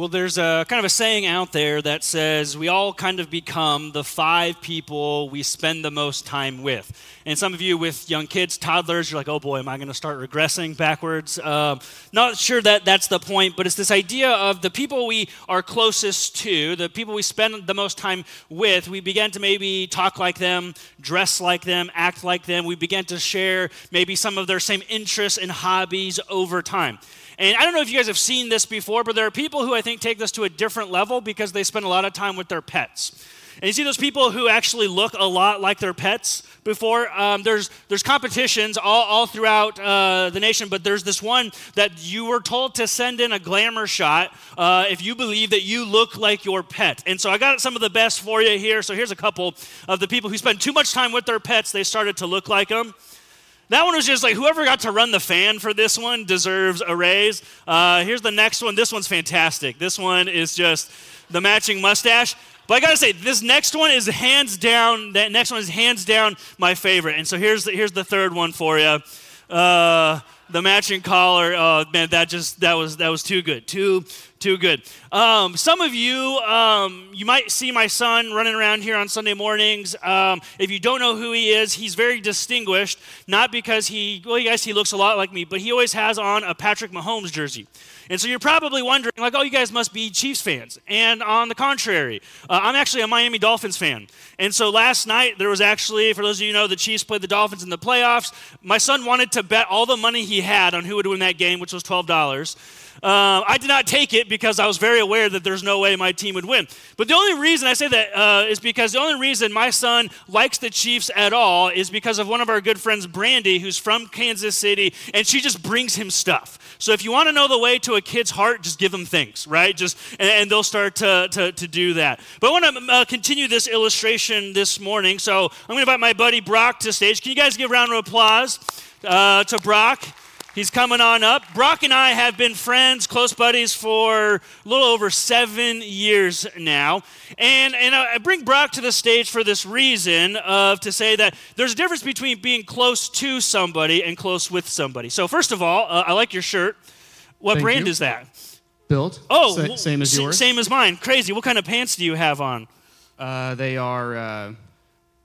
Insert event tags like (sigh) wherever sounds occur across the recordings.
Well, there's a kind of a saying out there that says we all kind of become the five people we spend the most time with. And some of you with young kids, toddlers, you're like, oh boy, am I going to start regressing backwards? Um, not sure that that's the point, but it's this idea of the people we are closest to, the people we spend the most time with, we begin to maybe talk like them, dress like them, act like them. We begin to share maybe some of their same interests and hobbies over time. And I don't know if you guys have seen this before, but there are people who I think take this to a different level because they spend a lot of time with their pets. And you see those people who actually look a lot like their pets before? Um, there's, there's competitions all, all throughout uh, the nation, but there's this one that you were told to send in a glamour shot uh, if you believe that you look like your pet. And so I got some of the best for you here. So here's a couple of the people who spend too much time with their pets, they started to look like them. That one was just like whoever got to run the fan for this one deserves a raise. Uh, here's the next one. This one's fantastic. This one is just the matching mustache. But I gotta say, this next one is hands down. That next one is hands down my favorite. And so here's the, here's the third one for you. Uh, the matching collar. Oh man, that just that was that was too good. Too too good. Um, some of you, um, you might see my son running around here on Sunday mornings. Um, if you don't know who he is, he's very distinguished, not because he, well, you guys, he looks a lot like me, but he always has on a Patrick Mahomes jersey. And so you're probably wondering, like, oh, you guys must be Chiefs fans. And on the contrary, uh, I'm actually a Miami Dolphins fan. And so last night, there was actually, for those of you know, the Chiefs played the Dolphins in the playoffs. My son wanted to bet all the money he had on who would win that game, which was $12. Uh, I did not take it because I was very aware that there's no way my team would win. But the only reason I say that uh, is because the only reason my son likes the Chiefs at all is because of one of our good friends, Brandy, who's from Kansas City, and she just brings him stuff. So if you want to know the way to a kid's heart, just give them things, right? Just and, and they'll start to, to, to, do that. But I want to uh, continue this illustration this morning. So I'm going to invite my buddy Brock to stage. Can you guys give a round of applause uh, to Brock? He's coming on up. Brock and I have been friends, close buddies for a little over seven years now. And, and I bring Brock to the stage for this reason of to say that there's a difference between being close to somebody and close with somebody. So, first of all, uh, I like your shirt. What Thank brand you. is that? Built. Oh, Sa- same as yours. Same as mine. Crazy. What kind of pants do you have on? Uh, they are uh,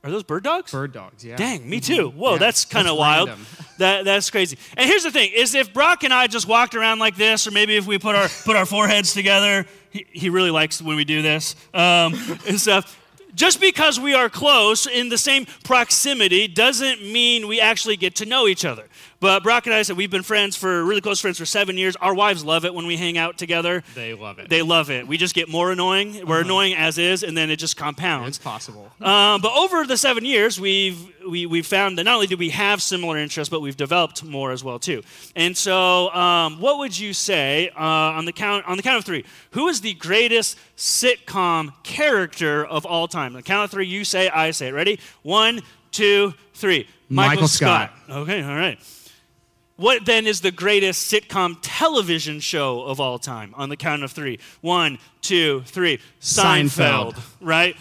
Are those bird dogs? bird dogs. Yeah. Dang, me too. Whoa, Yeah, that's kind of wild. (laughs) That, that's crazy. And here's the thing: is if Brock and I just walked around like this, or maybe if we put our put our foreheads together, he, he really likes when we do this um, (laughs) and stuff. Just because we are close in the same proximity doesn't mean we actually get to know each other. But Brock and I said we've been friends for really close friends for seven years. Our wives love it when we hang out together. They love it. They love it. We just get more annoying. We're annoying as is, and then it just compounds. it's possible. Um, but over the seven years, we've we, we've found that not only do we have similar interests, but we've developed more as well too. And so, um, what would you say uh, on the count on the count of three? Who is the greatest sitcom character of all time? On the count of three, you say, I say. it. Ready? One, two, three. Michael Scott. Okay, all right. What then is the greatest sitcom television show of all time? On the count of three. One, two, three. Seinfeld. Seinfeld. Right?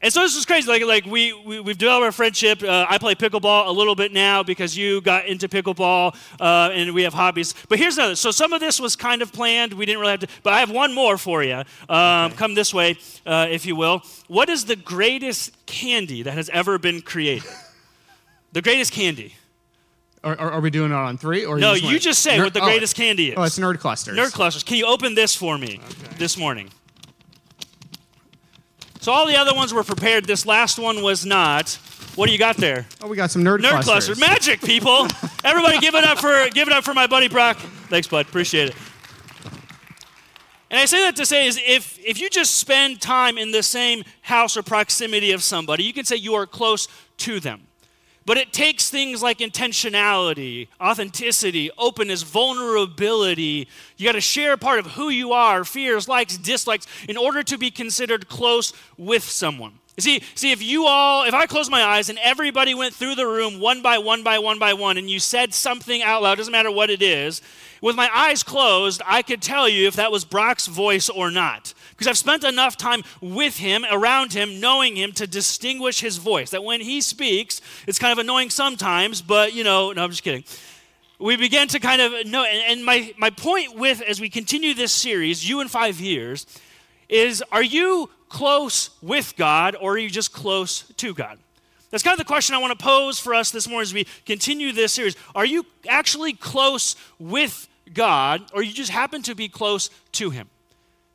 And so this is crazy. Like, like we, we, we've developed our friendship. Uh, I play pickleball a little bit now because you got into pickleball uh, and we have hobbies. But here's another. So some of this was kind of planned. We didn't really have to. But I have one more for you. Um, Come this way, uh, if you will. What is the greatest candy that has ever been created? (laughs) the greatest candy. Are, we doing it on three? Or No, just you just say Nerd- what the oh, greatest candy is. Oh, it's nerd clusters. Nerd clusters. Can you open this for me this morning? So all the other ones were prepared. This last one was not. What do you got there? Oh, we got some nerd, clusters. Nerd clusters. cluster. Magic, people. (laughs) Everybody give it up for give it up for my buddy Brock. Thanks, bud. Appreciate it. And I say that to say is if if you just spend time in the same house or proximity of somebody, you can say you are close to them. But it takes things like intentionality, authenticity, openness, vulnerability. You got to share part of who you are, fears, likes, dislikes, in order to be considered close with someone. You See, see, if you all, if I closed my eyes and everybody went through the room one by one by one by one, and you said something out loud, doesn't matter what it is, with my eyes closed, I could tell you if that was Brock's voice or not. Because I've spent enough time with him, around him, knowing him to distinguish his voice. That when he speaks, it's kind of annoying sometimes, but you know, no, I'm just kidding. we begin to kind of know, and, and my, my point with, as we continue this series, you in five years, is are you close with God or are you just close to God? That's kind of the question I want to pose for us this morning as we continue this series. Are you actually close with God or you just happen to be close to Him?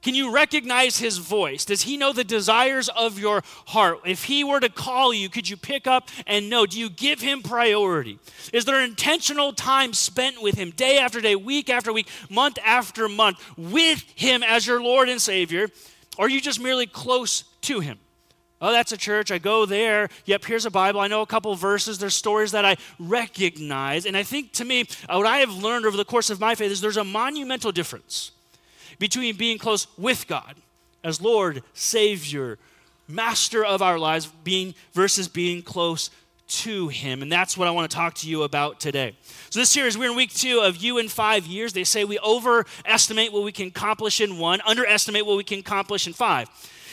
Can you recognize his voice? Does he know the desires of your heart? If he were to call you, could you pick up and know? Do you give him priority? Is there intentional time spent with him day after day, week after week, month after month with him as your Lord and Savior? Or are you just merely close to him? Oh, that's a church. I go there. Yep, here's a Bible. I know a couple verses. There's stories that I recognize. And I think to me, uh, what I have learned over the course of my faith is there's a monumental difference between being close with God as Lord, Savior, Master of our lives, being versus being close to Him. And that's what I want to talk to you about today. So, this series, we're in week two of You in Five Years. They say we overestimate what we can accomplish in one, underestimate what we can accomplish in five.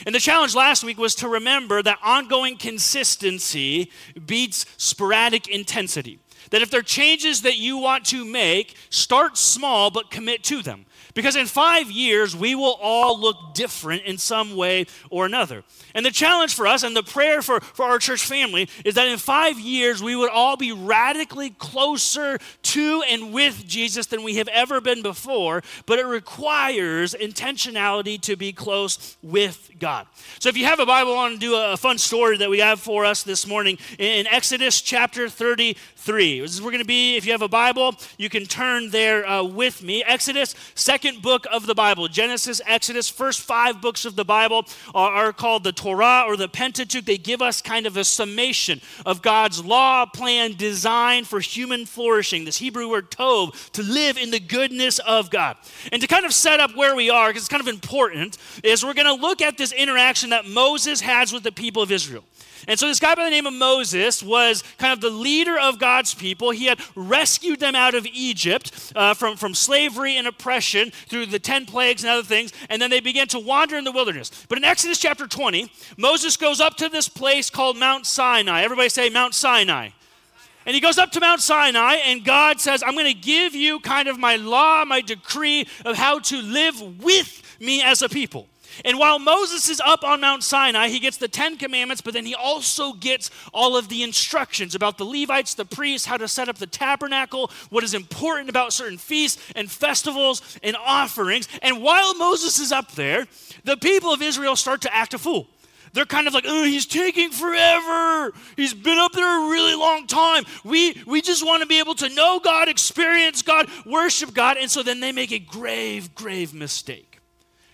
And the challenge last week was to remember that ongoing consistency beats sporadic intensity. That if there are changes that you want to make, start small but commit to them. Because in five years, we will all look different in some way or another. And the challenge for us and the prayer for, for our church family is that in five years, we would all be radically closer to and with Jesus than we have ever been before. But it requires intentionality to be close with God. So if you have a Bible, I want to do a fun story that we have for us this morning in Exodus chapter 33. This is we're going to be, if you have a Bible, you can turn there uh, with me. Exodus, second second book of the Bible. Genesis, Exodus, first five books of the Bible are, are called the Torah or the Pentateuch. They give us kind of a summation of God's law, plan, design for human flourishing. This Hebrew word tov, to live in the goodness of God. And to kind of set up where we are, because it's kind of important, is we're going to look at this interaction that Moses has with the people of Israel. And so, this guy by the name of Moses was kind of the leader of God's people. He had rescued them out of Egypt uh, from, from slavery and oppression through the 10 plagues and other things. And then they began to wander in the wilderness. But in Exodus chapter 20, Moses goes up to this place called Mount Sinai. Everybody say Mount Sinai. And he goes up to Mount Sinai, and God says, I'm going to give you kind of my law, my decree of how to live with me as a people. And while Moses is up on Mount Sinai, he gets the Ten Commandments, but then he also gets all of the instructions about the Levites, the priests, how to set up the tabernacle, what is important about certain feasts and festivals and offerings. And while Moses is up there, the people of Israel start to act a fool. They're kind of like, oh, he's taking forever. He's been up there a really long time. We, we just want to be able to know God, experience God, worship God. And so then they make a grave, grave mistake.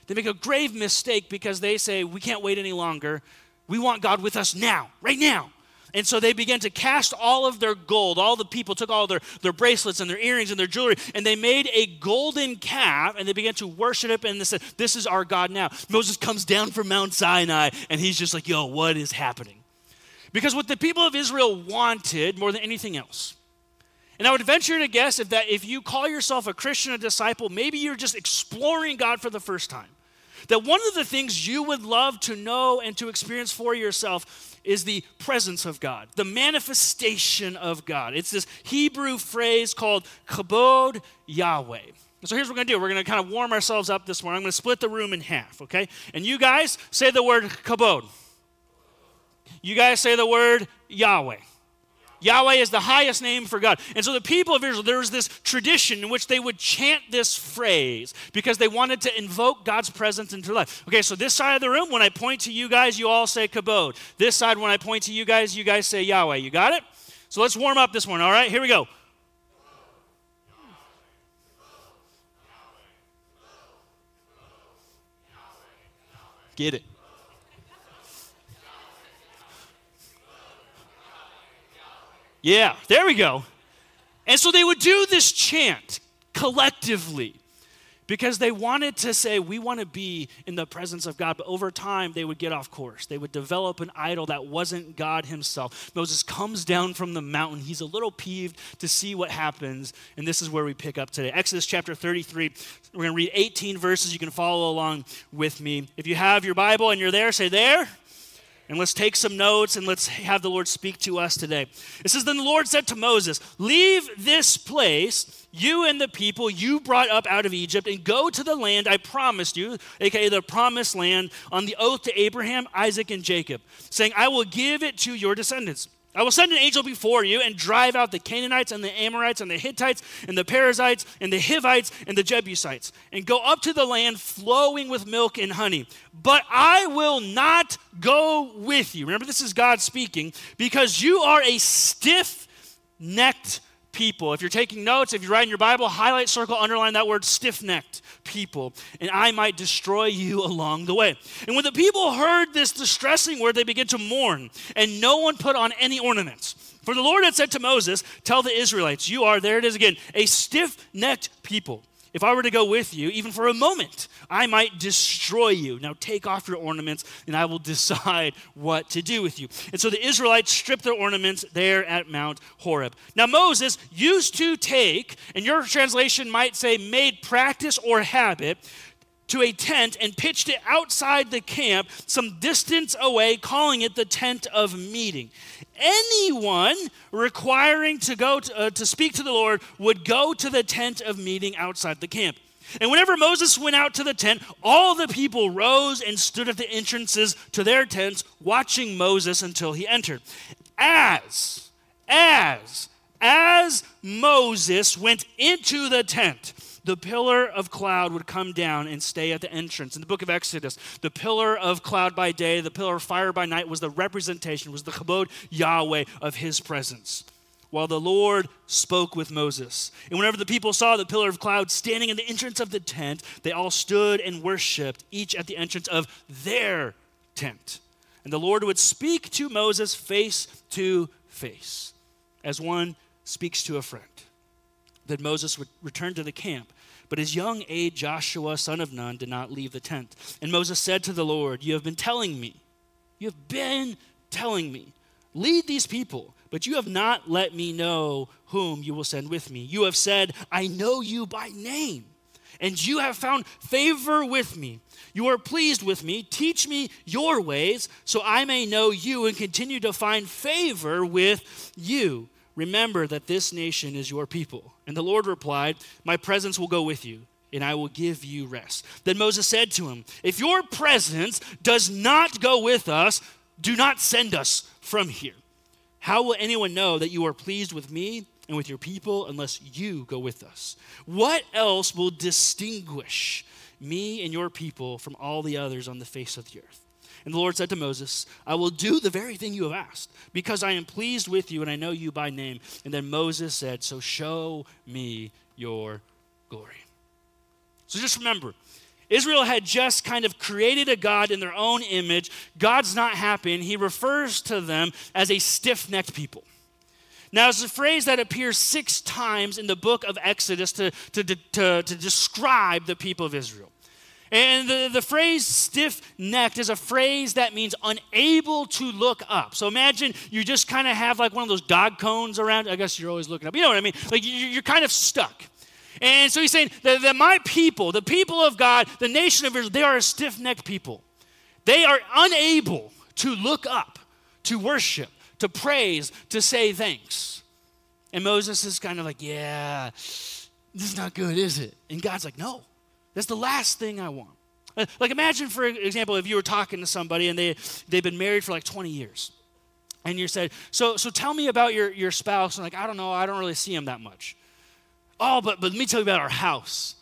They make a grave mistake because they say, We can't wait any longer. We want God with us now, right now. And so they began to cast all of their gold. All the people took all their, their bracelets and their earrings and their jewelry, and they made a golden calf, and they began to worship it, and they said, This is our God now. Moses comes down from Mount Sinai, and he's just like, Yo, what is happening? Because what the people of Israel wanted more than anything else and I would venture to guess if that if you call yourself a Christian, a disciple, maybe you're just exploring God for the first time. That one of the things you would love to know and to experience for yourself is the presence of God, the manifestation of God. It's this Hebrew phrase called kabod Yahweh. So here's what we're going to do. We're going to kind of warm ourselves up this morning. I'm going to split the room in half, okay? And you guys say the word kabod. You guys say the word Yahweh. Yahweh is the highest name for God. And so the people of Israel, there was this tradition in which they would chant this phrase because they wanted to invoke God's presence into their life. Okay, so this side of the room, when I point to you guys, you all say kabod. This side, when I point to you guys, you guys say Yahweh. You got it? So let's warm up this morning, all right? Here we go. Get it. Yeah, there we go. And so they would do this chant collectively because they wanted to say, We want to be in the presence of God. But over time, they would get off course. They would develop an idol that wasn't God Himself. Moses comes down from the mountain. He's a little peeved to see what happens. And this is where we pick up today. Exodus chapter 33. We're going to read 18 verses. You can follow along with me. If you have your Bible and you're there, say, There. And let's take some notes and let's have the Lord speak to us today. It says, Then the Lord said to Moses, Leave this place, you and the people you brought up out of Egypt, and go to the land I promised you, aka the promised land, on the oath to Abraham, Isaac, and Jacob, saying, I will give it to your descendants. I will send an angel before you and drive out the Canaanites and the Amorites and the Hittites and the Perizzites and the Hivites and the Jebusites and go up to the land flowing with milk and honey. But I will not go with you. Remember, this is God speaking because you are a stiff necked people. If you're taking notes, if you're writing your Bible, highlight, circle, underline that word stiff necked people, and I might destroy you (laughs) along the way. And when the people heard this distressing word, they began to mourn, and no one put on any ornaments. For the Lord had said to Moses, Tell the Israelites, you are, there it is again, a stiff necked people. If I were to go with you, even for a moment, I might destroy you. Now take off your ornaments, and I will decide what to do with you. And so the Israelites stripped their ornaments there at Mount Horeb. Now Moses used to take, and your translation might say made practice or habit, to a tent and pitched it outside the camp some distance away, calling it the tent of meeting. Anyone requiring to go to, uh, to speak to the Lord would go to the tent of meeting outside the camp. And whenever Moses went out to the tent, all the people rose and stood at the entrances to their tents, watching Moses until he entered. As, as, as Moses went into the tent, the pillar of cloud would come down and stay at the entrance. In the book of Exodus, the pillar of cloud by day, the pillar of fire by night was the representation, was the Kabod Yahweh of his presence. While the Lord spoke with Moses. And whenever the people saw the pillar of cloud standing in the entrance of the tent, they all stood and worshiped, each at the entrance of their tent. And the Lord would speak to Moses face to face, as one speaks to a friend. Then Moses would return to the camp but his young aide, Joshua, son of Nun, did not leave the tent. And Moses said to the Lord, You have been telling me, you have been telling me, lead these people, but you have not let me know whom you will send with me. You have said, I know you by name, and you have found favor with me. You are pleased with me. Teach me your ways, so I may know you and continue to find favor with you. Remember that this nation is your people. And the Lord replied, My presence will go with you, and I will give you rest. Then Moses said to him, If your presence does not go with us, do not send us from here. How will anyone know that you are pleased with me and with your people unless you go with us? What else will distinguish me and your people from all the others on the face of the earth? And the Lord said to Moses, I will do the very thing you have asked, because I am pleased with you and I know you by name. And then Moses said, So show me your glory. So just remember, Israel had just kind of created a God in their own image. God's not happy, and he refers to them as a stiff necked people. Now, it's a phrase that appears six times in the book of Exodus to, to, to, to, describe the people of Israel. And the, the phrase stiff necked is a phrase that means unable to look up. So imagine you just kind of have like one of those dog cones around. I guess you're always looking up. You know what I mean? Like you're kind of stuck. And so he's saying that, that my people, the people of God, the nation of Israel, they are a stiff necked people. They are unable to look up, to worship, to praise, to say thanks. And Moses is kind of like, yeah, this is not good, is it? And God's like, no. That's the last thing I want. Uh, like imagine, for example, if you were talking to somebody and they, they've been married for like 20 years. And you said, so, so tell me about your, your spouse. And like, I don't know, I don't really see him that much. Oh, but, but let me tell you about our house.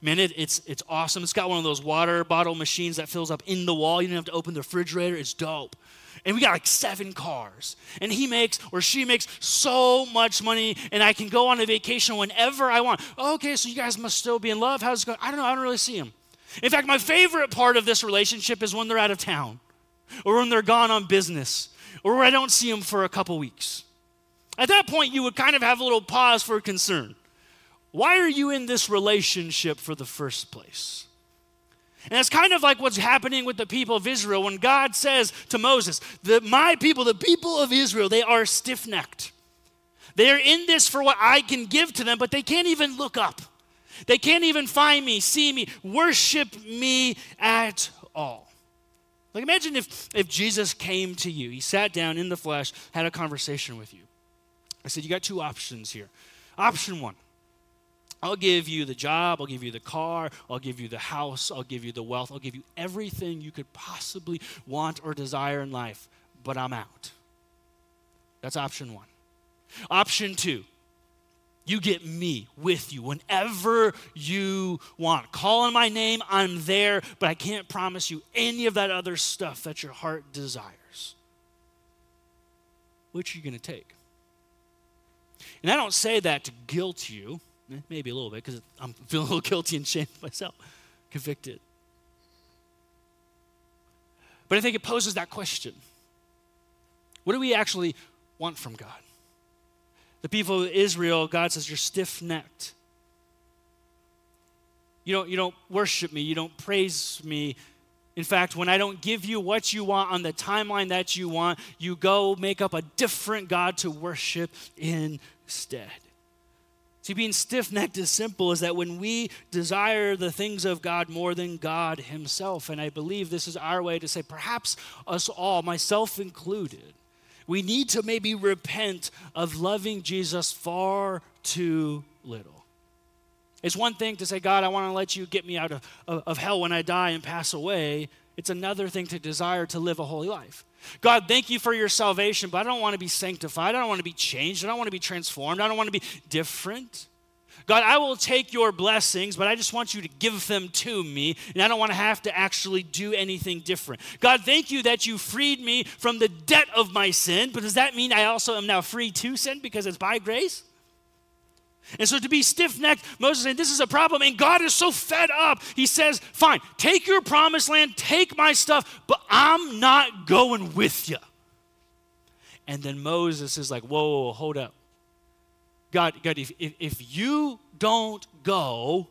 Man, it, it's, it's awesome. It's got one of those water bottle machines that fills up in the wall. You don't have to open the refrigerator. It's dope. And we got like seven cars. And he makes or she makes so much money, and I can go on a vacation whenever I want. Okay, so you guys must still be in love. How's it going? I don't know. I don't really see him. In fact, my favorite part of this relationship is when they're out of town, or when they're gone on business, or when I don't see them for a couple weeks. At that point, you would kind of have a little pause for concern. Why are you in this relationship for the first place? And it's kind of like what's happening with the people of Israel when God says to Moses, that my people, the people of Israel, they are stiff necked. They are in this for what I can give to them, but they can't even look up. They can't even find me, see me, worship me at all. Like, imagine if, if Jesus came to you, he sat down in the flesh, had a conversation with you. I said, You got two options here. Option one I'll give you the job, I'll give you the car, I'll give you the house, I'll give you the wealth, I'll give you everything you could possibly want or desire in life, but I'm out. That's option one. Option two, you get me with you whenever you want. Call on my name, I'm there, but I can't promise you any of that other stuff that your heart desires. Which are you going to take? And I don't say that to guilt you, Eh, maybe a little bit, because I'm (laughs) feeling a little guilty and shamed myself, convicted. But I think it poses that question What do we actually want from God? The people of Israel, God says, You're stiff necked. You don't, you don't worship me, you don't praise me. In fact, when I don't give you what you want on the timeline that you want, you go make up a different God to worship instead. See, being stiff necked is simple is that when we desire the things of God more than God Himself, and I believe this is our way to say, perhaps us all, myself included, we need to maybe repent of loving Jesus far too little. It's one thing to say, God, I want to let you get me out of, of, of, hell when I die and pass away. It's another thing to desire to live a holy life. God, thank you for your salvation, but I don't want to be sanctified. I don't want to be changed. I don't want to be transformed. I don't want to be different. God, I will take your blessings, but I just want you to give them to me, and I don't want to have to actually do anything different. God, thank you that you freed me from the debt of my sin, but does that mean I also am now free to sin because it's by grace? And so to be stiff necked, Moses saying, This is a problem. And God is so fed up. He says, Fine, take your promised land, take my stuff, but I'm not going with you. And then Moses is like, Whoa, whoa, whoa hold up. God, God if, if, if you don't go,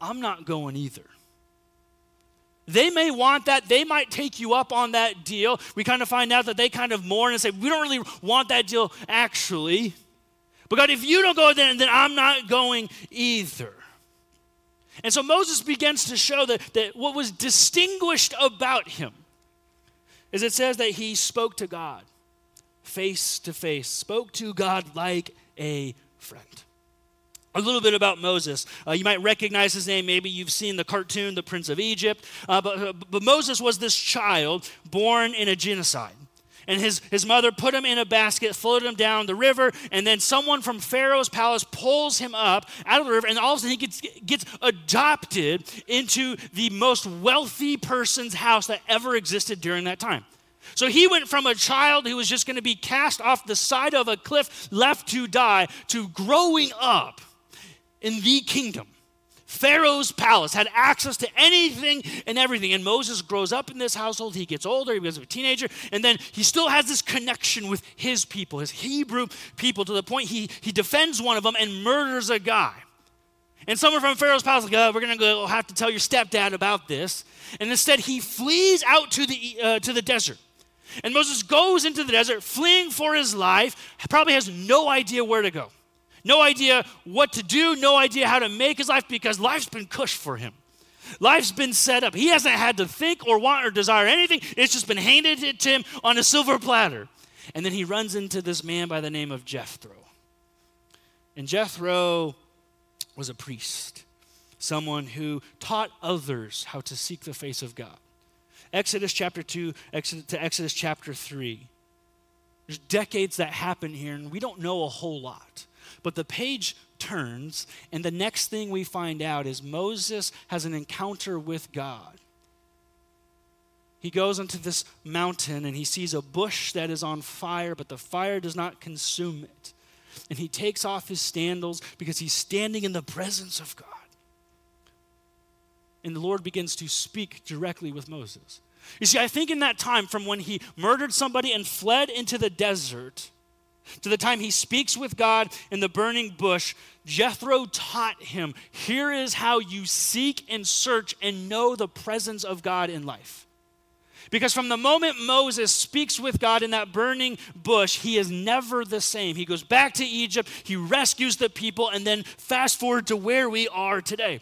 I'm not going either. They may want that. They might take you up on that deal. We kind of find out that they kind of mourn and say, We don't really want that deal actually. But God, if you don't go, then, then I'm not going either. And so Moses begins to show that, that what was distinguished about him is it says that he spoke to God face to face, spoke to God like a friend. A little bit about Moses. Uh, you might recognize his name. Maybe you've seen the cartoon, The Prince of Egypt. Uh, but, but Moses was this child born in a genocide. And his, his mother put him in a basket, floated him down the river, and then someone from Pharaoh's palace pulls him up out of the river, and all of a sudden he gets, gets adopted into the most wealthy person's house that ever existed during that time. So he went from a child who was just going to be cast off the side of a cliff, left to die, to growing up in the kingdom. Pharaoh's palace had access to anything and everything. And Moses grows up in this household. He gets older, he becomes a teenager, and then he still has this connection with his people, his Hebrew people, to the point he, he defends one of them and murders a guy. And someone from Pharaoh's palace like, oh, we're going to go have to tell your stepdad about this. And instead, he flees out to the, uh, to the desert. And Moses goes into the desert, fleeing for his life, probably has no idea where to go. No idea what to do, no idea how to make his life because life's been cush for him. Life's been set up. He hasn't had to think or want or desire anything. It's just been handed to him on a silver platter. And then he runs into this man by the name of Jethro. And Jethro was a priest, someone who taught others how to seek the face of God. Exodus chapter 2 Exodus, to Exodus chapter 3. There's decades that happen here, and we don't know a whole lot. But the page turns, and the next thing we find out is Moses has an encounter with God. He goes into this mountain and he sees a bush that is on fire, but the fire does not consume it. And he takes off his sandals because he's standing in the presence of God. And the Lord begins to speak directly with Moses. You see, I think in that time, from when he murdered somebody and fled into the desert to the time he speaks with God in the burning bush, Jethro taught him here is how you seek and search and know the presence of God in life. Because from the moment Moses speaks with God in that burning bush, he is never the same. He goes back to Egypt, he rescues the people, and then fast forward to where we are today.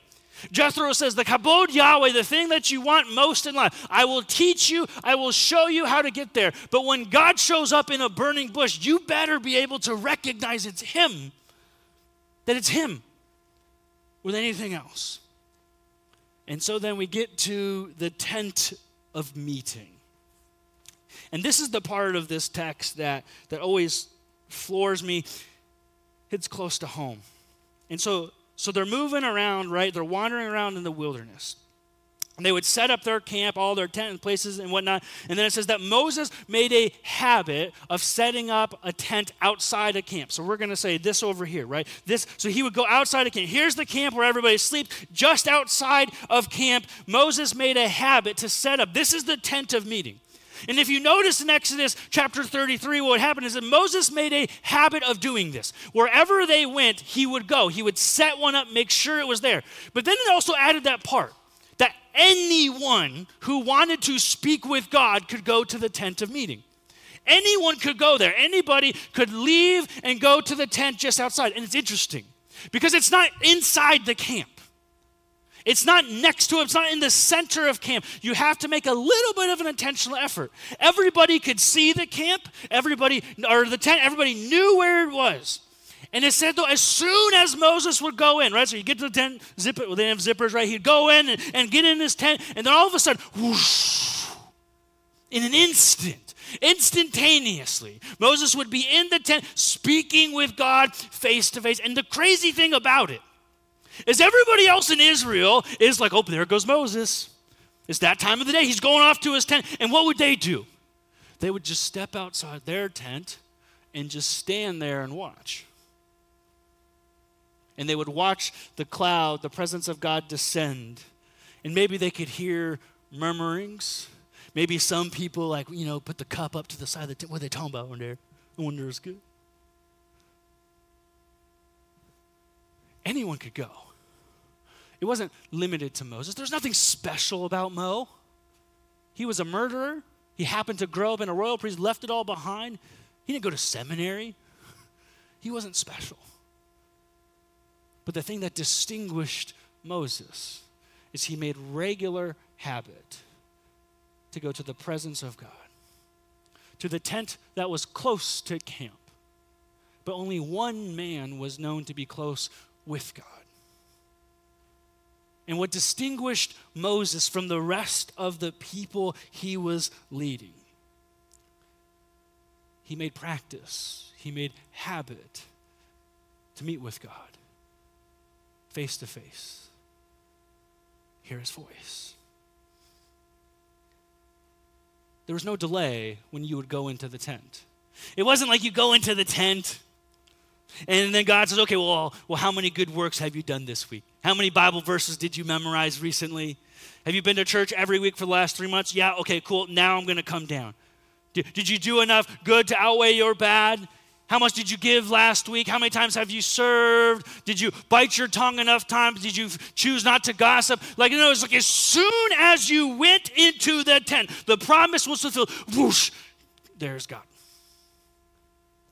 Jethro says, The kabod Yahweh, the thing that you want most in life, I will teach you, I will show you how to get there. But when God shows up in a burning bush, you better be able to recognize it's Him, that it's Him, with anything else. And so then we get to the tent of meeting. And this is the part of this text that, that always floors me, hits close to home. And so so they're moving around, right? They're wandering around in the wilderness. And they would set up their camp, all their tent and places and whatnot. And then it says that Moses made a habit of setting up a tent outside a camp. So we're going to say this over here, right? This. So he would go outside a camp. Here's the camp where everybody sleeps. Just outside of camp, Moses made a habit to set up. This is the tent of meeting. And if you notice in Exodus chapter 33, what happened is that Moses made a habit of doing this. Wherever they went, he would go. He would set one up, make sure it was there. But then it also added that part that anyone who wanted to speak with God could go to the tent of meeting. Anyone could go there. Anybody could leave and go to the tent just outside. And it's interesting because it's not inside the camp. It's not next to him, it's not in the center of camp. You have to make a little bit of an intentional effort. Everybody could see the camp, everybody, or the tent, everybody knew where it was. And it said, though, as soon as Moses would go in, right? So you get to the tent, zip it, well, they have zippers, right? He'd go in and, and get in his tent, and then all of a sudden, whoosh, in an instant, instantaneously, Moses would be in the tent speaking with God face to face. And the crazy thing about it is everybody else in Israel is like, oh, there goes Moses. It's that time of the day. He's going off to his tent. And what would they do? They would just step outside their tent and just stand there and watch. And they would watch the cloud, the presence of God descend. And maybe they could hear murmurings. Maybe some people, like, you know, put the cup up to the side of the tent. What are they talking about in there? I wonder it's good. Anyone could go. It wasn't limited to Moses. There's nothing special about Mo. He was a murderer. He happened to grow up in a royal priest, left it all behind. He didn't go to seminary. He wasn't special. But the thing that distinguished Moses is he made regular habit to go to the presence of God, to the tent that was close to camp. But only one man was known to be close with God. And what distinguished Moses from the rest of the people he was leading, he made practice, he made habit to meet with God face to face, hear his voice. There was no delay when you would go into the tent. It wasn't like you go into the tent and then God says, okay, well, well, how many good works have you done this week? How many Bible verses did you memorize recently? Have you been to church every week for the last three months? Yeah, okay, cool. Now I'm going to come down. Did, did you do enough good to outweigh your bad? How much did you give last week? How many times have you served? Did you bite your tongue enough times? Did you choose not to gossip? Like, you know, it's like as soon as you went into the tent, the promise was fulfilled. Whoosh, there's God.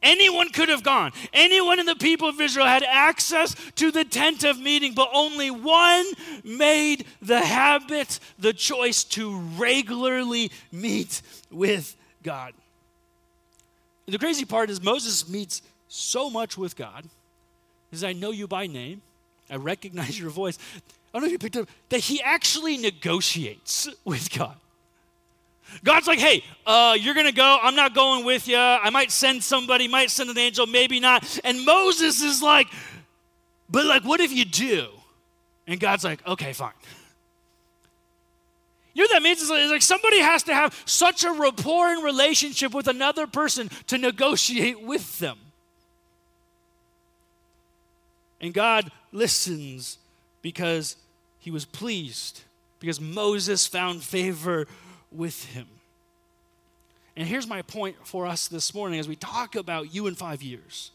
Anyone could have gone. Anyone in the people of Israel had access to the tent of meeting, but only one made the habit, the choice to regularly meet with God. The crazy part is Moses meets so much with God. Is I know you by name. I recognize your voice. I don't know if you picked up that he actually negotiates with God. God's like, hey, uh, you're going to go. I'm not going with you. I might send somebody, might send an angel, maybe not. And Moses is like, but like, what if you do? And God's like, okay, fine. You know what that means? It's like somebody has to have such a rapport and relationship with another person to negotiate with them. And God listens because he was pleased, because Moses found favor with him. And here's my point for us this morning as we talk about you in five years.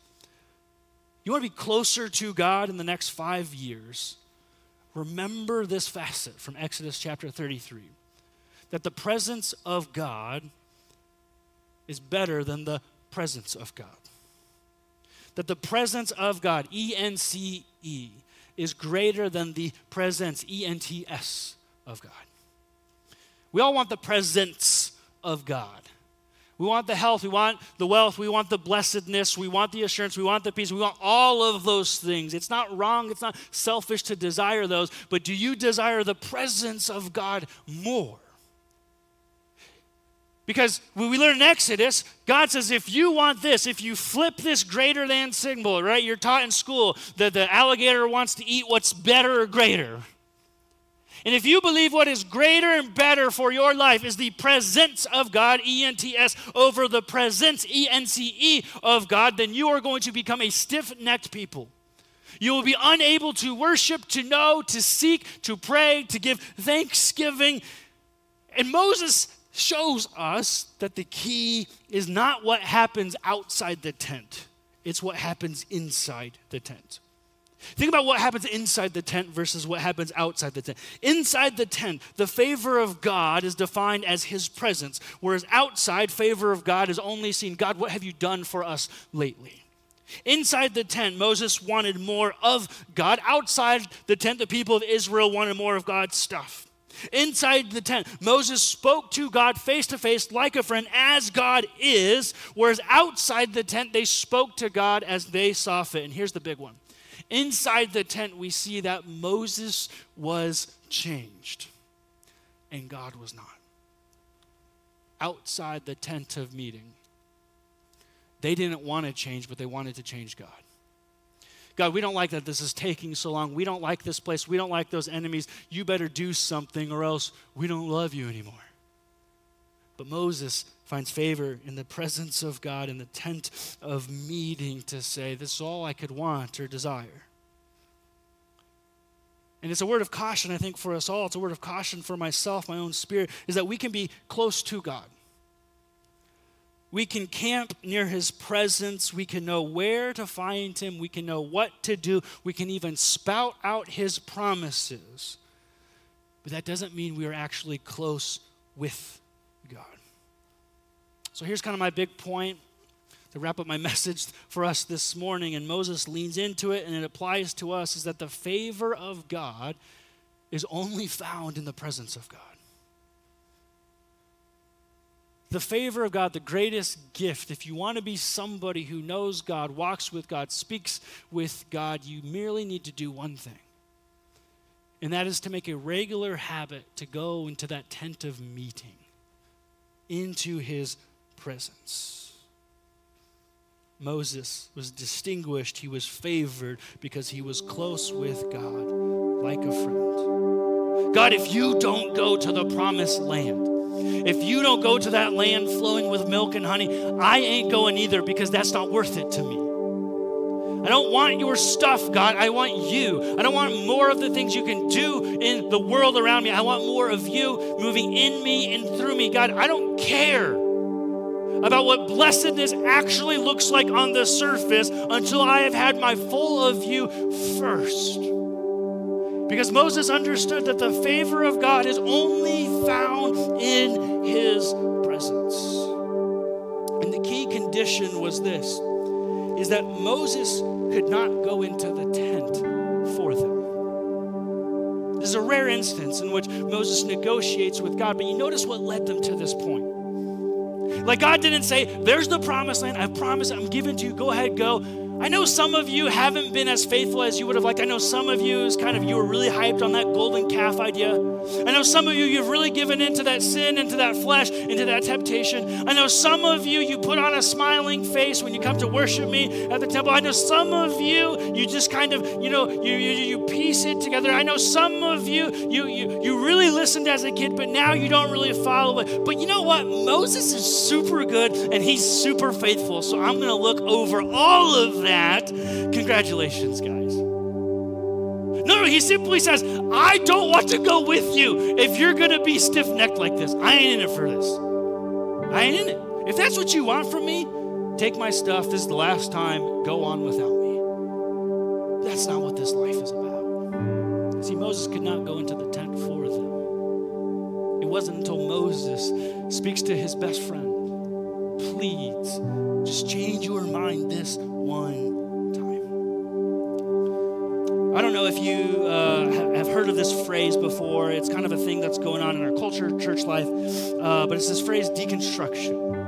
You want to be closer to God in the next five years? Remember this facet from Exodus chapter 33 that the presence of God is better than the presents of God. That the presence of God, E N C E, is greater than the presents, E N T S, of God. We all want the presents of God. We want the health, we want the wealth, we want the blessedness, we want the assurance, we want the peace, we want all of those things. It's not wrong, it's not selfish to desire those, but do you desire the presence of God more? Because when we learn in Exodus, God says, if you want this, if you flip this greater than symbol, right? You're taught in school that the alligator wants to eat what's better or greater. And if you believe what is greater and better for your life is the presents of God, E N T S, over the presence, E N C E, of God, then you are going to become a stiff necked people. You will be unable to worship, to know, to seek, to pray, to give thanksgiving. And Moses shows us that the key is not what happens outside the tent, it's what happens inside the tent. Think about what happens inside the tent versus what happens outside the tent. Inside the tent, the favor of God is defined as his presence, whereas outside, favor of God is only seen God, what have you done for us lately? Inside the tent, Moses wanted more of God. Outside the tent, the people of Israel wanted more of God's stuff. Inside the tent, Moses spoke to God face to face like a friend as God is, whereas outside the tent, they spoke to God as they saw fit. And here's the big one inside the tent, we see that Moses was changed and God was not. Outside the tent of meeting, they didn't want to change, but they wanted to change God. God, we don't like that this is taking so long. We don't like this place. We don't like those enemies. You better do something or else we don't love you anymore. But Moses finds favor in the presence of God in the tent of meeting to say, This is all I could want or desire. And it's a word of caution, I think, for us all. It's a word of caution for myself, my own spirit, is that we can be close to God. We can camp near his presence. We can know where to find him. We can know what to do. We can even spout out his promises. But that doesn't mean we are actually close with. So here's kind of my big point to wrap up my (laughs) message for us this morning. And Moses leans into it and it applies to us is that the favor of God is only found in the presence of God the favor of God, the greatest gift, if you want to be somebody who knows God, walks with God, speaks with God, you merely need to do one thing. And that is to make a regular habit to go into that tent of meeting, into his presence. Moses was distinguished, he was favored because he was close with God like a friend. God, if you don't go to the promised land, if you don't go to that land flowing with milk and honey, I ain't going either because that's not worth it to me. I don't want your stuff, God. I want you. I don't want more of the things you can do in the world around me. I want more of you moving in me and through me. God, I don't care about what blessedness actually looks like on the surface until I have had my full of you first. Because Moses understood that the favor of God is only found in his presence. And the key condition was this is that Moses could not go into the tent for them. This is a rare instance in which Moses negotiates with God, but you notice what led them to this point. Like God didn't say, There's the promised land. I promise I'm giving to you. Go ahead, go. I know some of you haven't been as faithful as you would have liked. I know some of you is kind of you were really hyped on that golden calf idea. I know some of you you've really given into that sin, into that flesh, into that temptation. I know some of you you put on a smiling face when you come to worship me at the temple. I know some of you you just kind of you know you you, you piece it together. I know some of you you you you really listened as a kid, but now you don't really follow it. But you know what? Moses is super good and he's super faithful. So I'm to look over all of that that, congratulations, guys. No, he simply says, I don't want to go with you if you're going to be stiff necked like this. I ain't in it for this. I ain't in it. If that's what you want from me, take my stuff. This is the last time. Go on without me. That's not what this life is about. See, Moses could not go into the tent for them. It wasn't until Moses speaks to his best friend, pleads, just change your mind this one time. I don't know if you uh, have heard of this phrase before. It's kind of a thing that's going on in our culture, church life, uh, but it's this phrase deconstruction.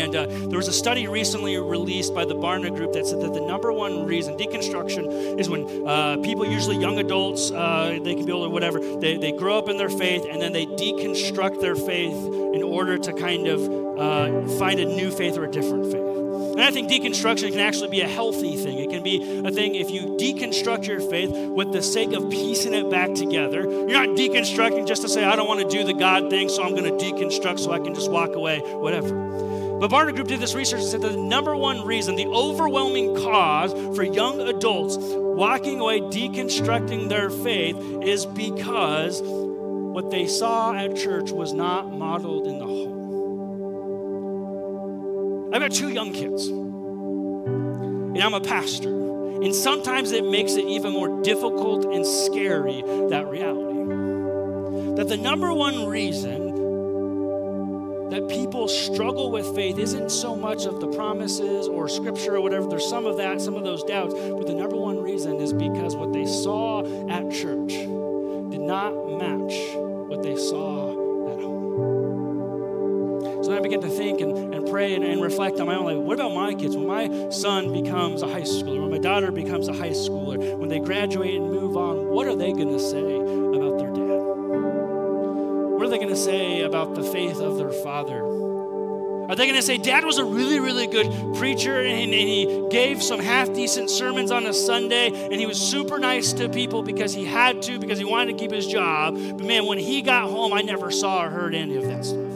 And uh, there was a study recently released by the Barna Group that said that the number one reason deconstruction is when uh, people, usually young adults, uh, they can be older, whatever, they, they grow up in their faith and then they deconstruct their faith in order to kind of uh, find a new faith or a different faith. And I think deconstruction can actually be a healthy thing. It can be a thing if you deconstruct your faith with the sake of piecing it back together. You're not deconstructing just to say, I don't want to do the God thing, so I'm going to deconstruct so I can just walk away, whatever. But Barna Group did this research and said the number one reason, the overwhelming cause for young adults walking away, deconstructing their faith, is because what they saw at church was not modeled in the home. I've got two young kids, and I'm a pastor. And sometimes it makes it even more difficult and scary, that reality. That the number one reason that people struggle with faith isn't so much of the promises or scripture or whatever. There's some of that, some of those doubts. But the number one reason is because what they saw at church did not match what they saw at home. So then I began to think and, and pray and, and reflect on my own life. What about my kids? When my son becomes a high schooler, when my daughter becomes a high schooler, when they graduate and move on, what are they going to say they going to say about the faith of their father? Are they going to say, Dad was a really, really good preacher and, and he gave some half decent sermons on a Sunday and he was super nice to people because he had to, because he wanted to keep his job. But man, when he got home, I never saw or heard any of that stuff.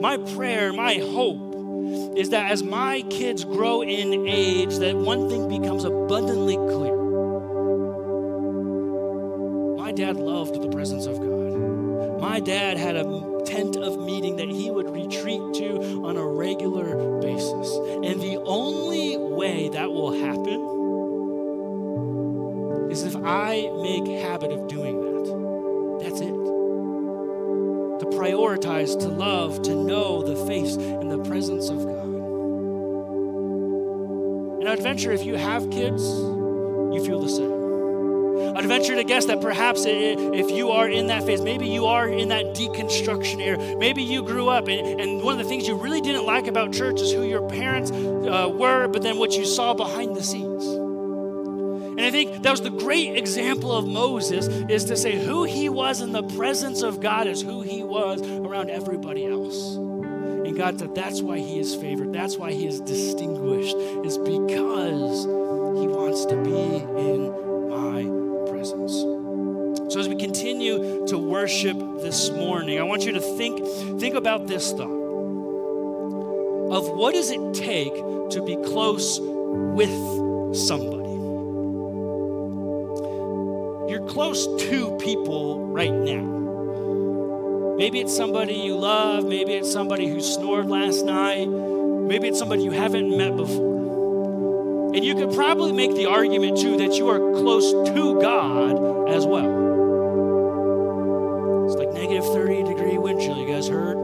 My prayer, my hope is that as my kids grow in age, that one thing becomes abundantly clear dad loved the presence of God. My dad had a tent of meeting that he would retreat to on a regular basis. And the only way that will happen is if I make habit of doing that. That's it. To prioritize, to love, to know the face and the presence of God. And I'd venture if you have kids, you feel the same. I'd venture to guess that perhaps if you are in that phase, maybe you are in that deconstruction era. Maybe you grew up, and, and one of the things you really didn't like about church is who your parents uh, were, but then what you saw behind the scenes. And I think that was the great example of Moses is to say who he was in the presence of God is who he was around everybody else. And God said that's why he is favored. That's why he is distinguished, is because he wants to be in worship this morning, I want you to think think about this thought of what does it take to be close with somebody. You're close to people right now. Maybe it's somebody you love, maybe it's somebody who snored last night, maybe it's somebody you haven't met before. And you could probably make the argument too that you are close to God as well. It's like negative 30 degree wind chill, you guys heard?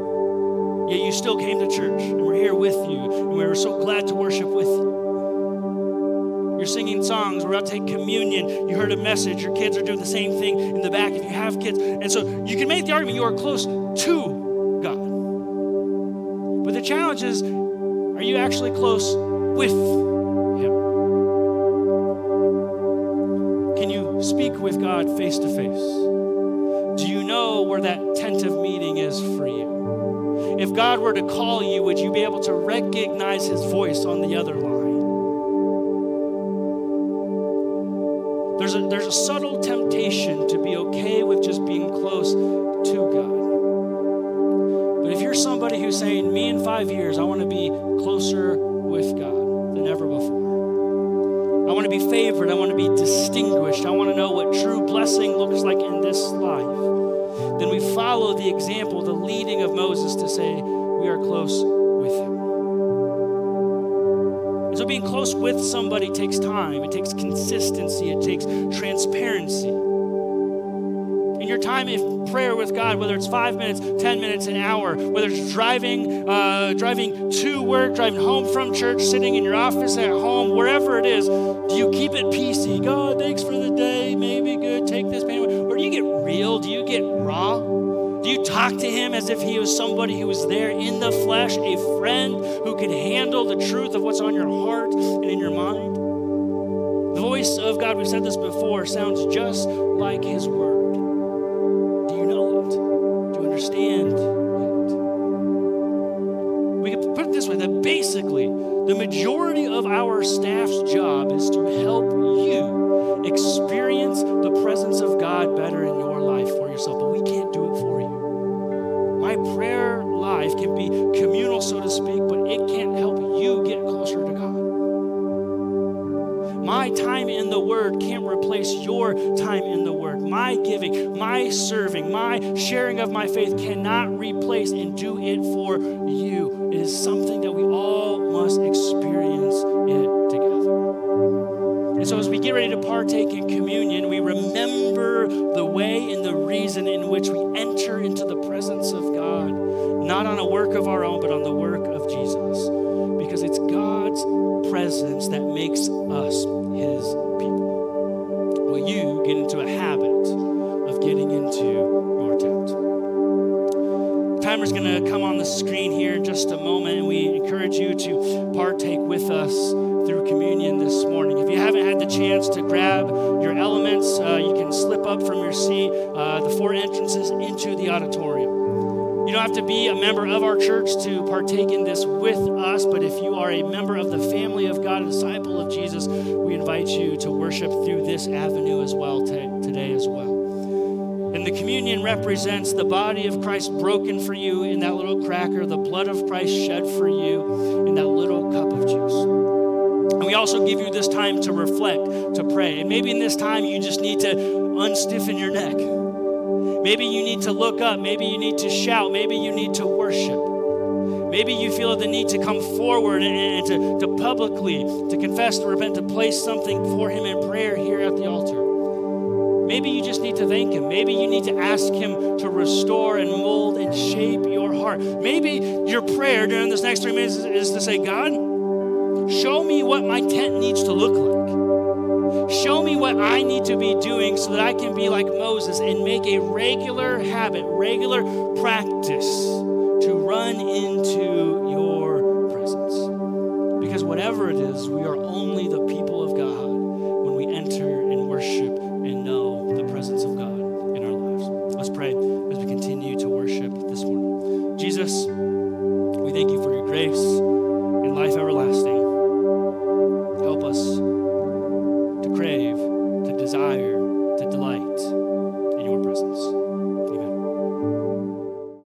Yet you still came to church, and we're here with you, and we were so glad to worship with you. You're singing songs, we're about to take communion. You heard a message, your kids are doing the same thing in the back if you have kids. And so you can make the argument you are close to God. But the challenge is are you actually close with Him? Can you speak with God face to face? Where that tent of meeting is for you? If God were to call you, would you be able to recognize his voice on the other line? There's a, there's a subtle temptation to be okay with just being close to God. But if you're somebody who's saying, Me in five years, I want to be closer with God than ever before I want to be favored. I want to be distinguished. I want to know what true blessing looks like in this life. Then we follow the example, the leading of Moses to say, we are close with him. And so being close with somebody takes time, it takes consistency, it takes transparency. In your time of prayer with God, whether it's five minutes, 10 minutes, an hour, whether it's driving, uh, driving to work, driving home from church, sitting in your office at home, wherever it is, do you keep it PC? God, thanks for the day, maybe good, take this pain away. Do you get real? Do you get raw? Do you talk to him as if he was somebody who was there in the flesh, a friend who could handle the truth of what's on your heart and in your mind? The voice of God, we've said this before, sounds just like his word. The Word can't replace your time in the Word. My giving, my serving, my sharing of my faith cannot replace and do it for you. It is something that we all must experience it together. And so, as we get ready to partake in communion, we remember the way and the reason in which we enter into the presence of God, not on a work of our own, but on the work of Jesus. Because it's God's presence that makes us Timer's going to come on the screen here in just a moment, and we encourage you to partake with us through communion this morning. If you haven't had the chance to grab your elements, uh, you can slip up from your seat, uh, the four entrances into the auditorium. You don't have to be a member of our church to partake in this with us, but if you are a member of the family of God, a disciple of Jesus, we invite you to worship through this avenue as well t- today as well. The communion represents the body of Christ broken for you in that little cracker, the blood of Christ shed for you in that little cup of juice. And we also give you this time to reflect, to pray. And maybe in this time you just need to unstiffen your neck. Maybe you need to look up. Maybe you need to shout. Maybe you need to worship. Maybe you feel the need to come forward and, to, to publicly, to confess, to repent, to place something for Him in prayer here at the altar. Maybe you just need to thank Him. Maybe you need to ask Him to restore and mold and shape your heart. Maybe your prayer during this next three minutes is, to say, God, show me what my tent needs to look like. Show me what I need to be doing so that I can be like Moses and make a regular habit, regular practice to run into your presence. Because whatever it is, we are only the